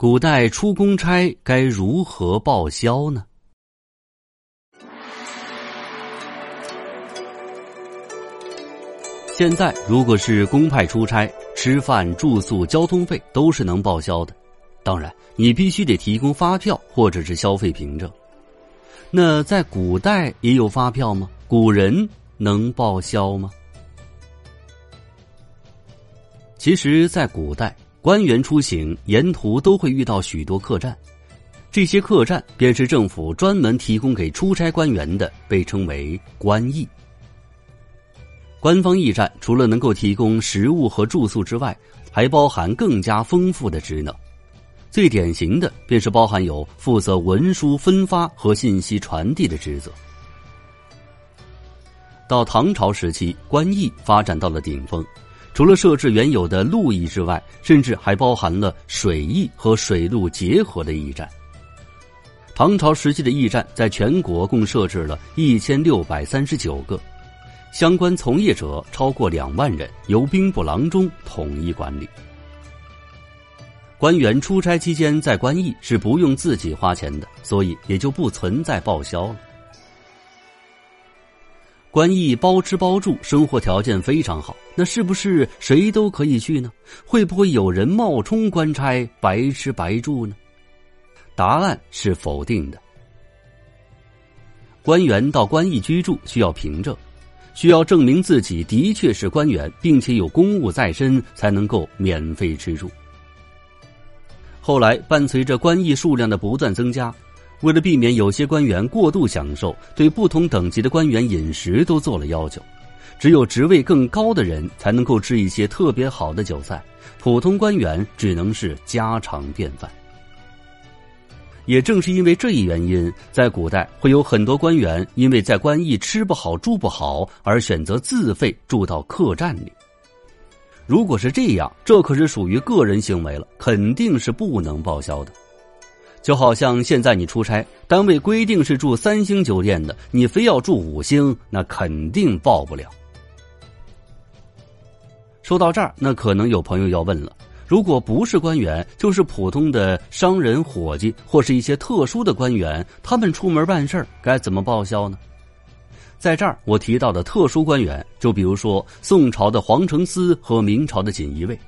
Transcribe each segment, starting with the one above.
古代出公差该如何报销呢？现在如果是公派出差，吃饭、住宿、交通费都是能报销的。当然，你必须得提供发票或者是消费凭证。那在古代也有发票吗？古人能报销吗？其实，在古代，官员出行沿途都会遇到许多客栈，这些客栈便是政府专门提供给出差官员的，被称为官驿。官方驿站除了能够提供食物和住宿之外，还包含更加丰富的职能。最典型的便是包含有负责文书分发和信息传递的职责。到唐朝时期，官驿发展到了顶峰，除了设置原有的陆驿之外，甚至还包含了水驿和水陆结合的驿站。唐朝时期的驿站在全国共设置了一千六百三十九个。相关从业者超过两万人，由兵部郎中统一管理。官员出差期间在官驿是不用自己花钱的，所以也就不存在报销了。官驿包吃包住，生活条件非常好，那是不是谁都可以去呢？会不会有人冒充官差白吃白住呢？答案是否定的。官员到官驿居住需要凭证。需要证明自己的确是官员，并且有公务在身，才能够免费吃住。后来，伴随着官役数量的不断增加，为了避免有些官员过度享受，对不同等级的官员饮食都做了要求。只有职位更高的人才能够吃一些特别好的酒菜，普通官员只能是家常便饭。也正是因为这一原因，在古代会有很多官员因为在官驿吃不好住不好，而选择自费住到客栈里。如果是这样，这可是属于个人行为了，肯定是不能报销的。就好像现在你出差，单位规定是住三星酒店的，你非要住五星，那肯定报不了。说到这儿，那可能有朋友要问了。如果不是官员，就是普通的商人、伙计，或是一些特殊的官员，他们出门办事儿该怎么报销呢？在这儿，我提到的特殊官员，就比如说宋朝的皇城司和明朝的锦衣卫，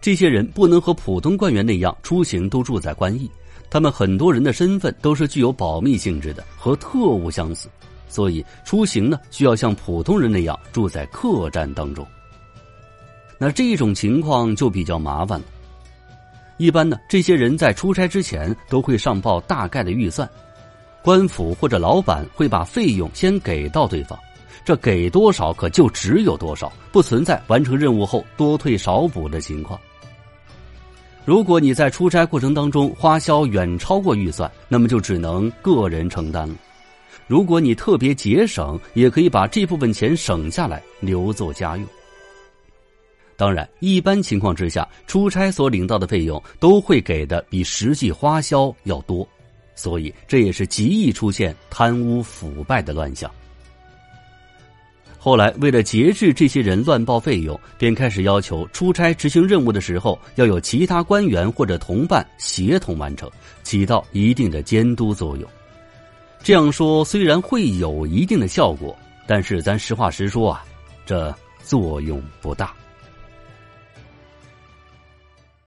这些人不能和普通官员那样出行都住在官驿，他们很多人的身份都是具有保密性质的，和特务相似，所以出行呢需要像普通人那样住在客栈当中。那这种情况就比较麻烦了。一般呢，这些人在出差之前都会上报大概的预算，官府或者老板会把费用先给到对方，这给多少可就只有多少，不存在完成任务后多退少补的情况。如果你在出差过程当中花销远超过预算，那么就只能个人承担了。如果你特别节省，也可以把这部分钱省下来留作家用。当然，一般情况之下，出差所领到的费用都会给的比实际花销要多，所以这也是极易出现贪污腐败的乱象。后来，为了节制这些人乱报费用，便开始要求出差执行任务的时候要有其他官员或者同伴协同完成，起到一定的监督作用。这样说虽然会有一定的效果，但是咱实话实说啊，这作用不大。